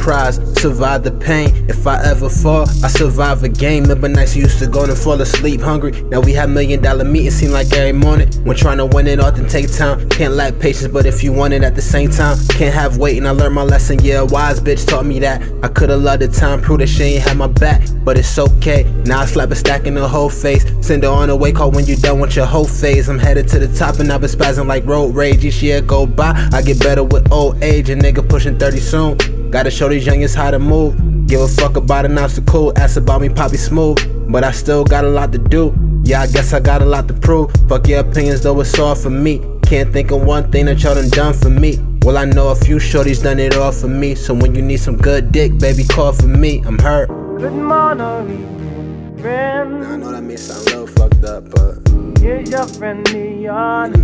survive the pain. If I ever fall, I survive a game. Remember nights you used to go and fall asleep hungry. Now we have million dollar meetings, seem like every morning. When trying to win it often take time. Can't lack patience, but if you want it at the same time, can't have waiting. I learned my lesson, yeah, wise bitch taught me that. I could've loved the time, prove that she ain't had my back, but it's okay. Now I slap a stack in the whole face. Send her on a wake call when you done with your whole phase. I'm headed to the top and I've been spazzing like road rage. Each year go by, I get better with old age. A nigga pushing 30 soon. Gotta show these youngins how to move. Give a fuck about an obstacle, ask about me, poppy smooth. But I still got a lot to do. Yeah, I guess I got a lot to prove. Fuck your opinions, though it's all for me. Can't think of one thing that y'all done done for me. Well, I know a few shorties done it all for me. So when you need some good dick, baby, call for me. I'm hurt. Good morning, friend. I know that may sound a little fucked up, but. Here's your friend Neon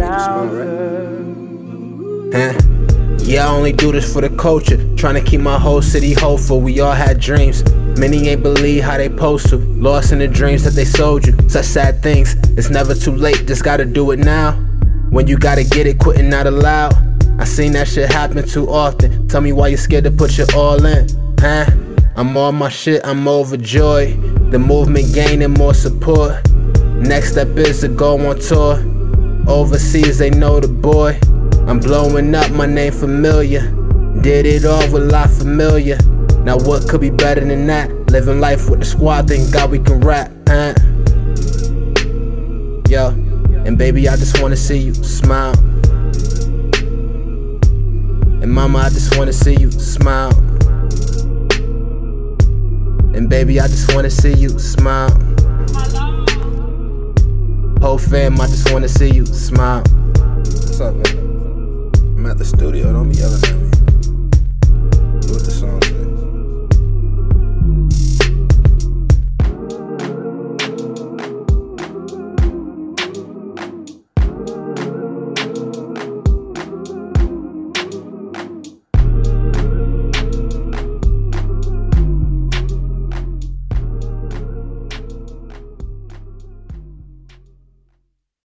Huh? Yeah, I only do this for the culture. Trying to keep my whole city hopeful. We all had dreams. Many ain't believe how they supposed to. Lost in the dreams that they sold you. Such sad things. It's never too late, just gotta do it now. When you gotta get it, quitting not allowed. I seen that shit happen too often. Tell me why you scared to put your all in, huh? I'm on my shit, I'm overjoyed. The movement gaining more support. Next step is to go on tour. Overseas, they know the boy. I'm blowing up, my name familiar. Did it all with life familiar. Now what could be better than that? Living life with the squad, thank God we can rap, huh? Yo, and baby, I just wanna see you smile. And mama, I just wanna see you smile. And baby, I just wanna see you smile. Whole fam, I just wanna see you smile. What's up, man? I'm at the studio. Don't be yelling at me. With the song.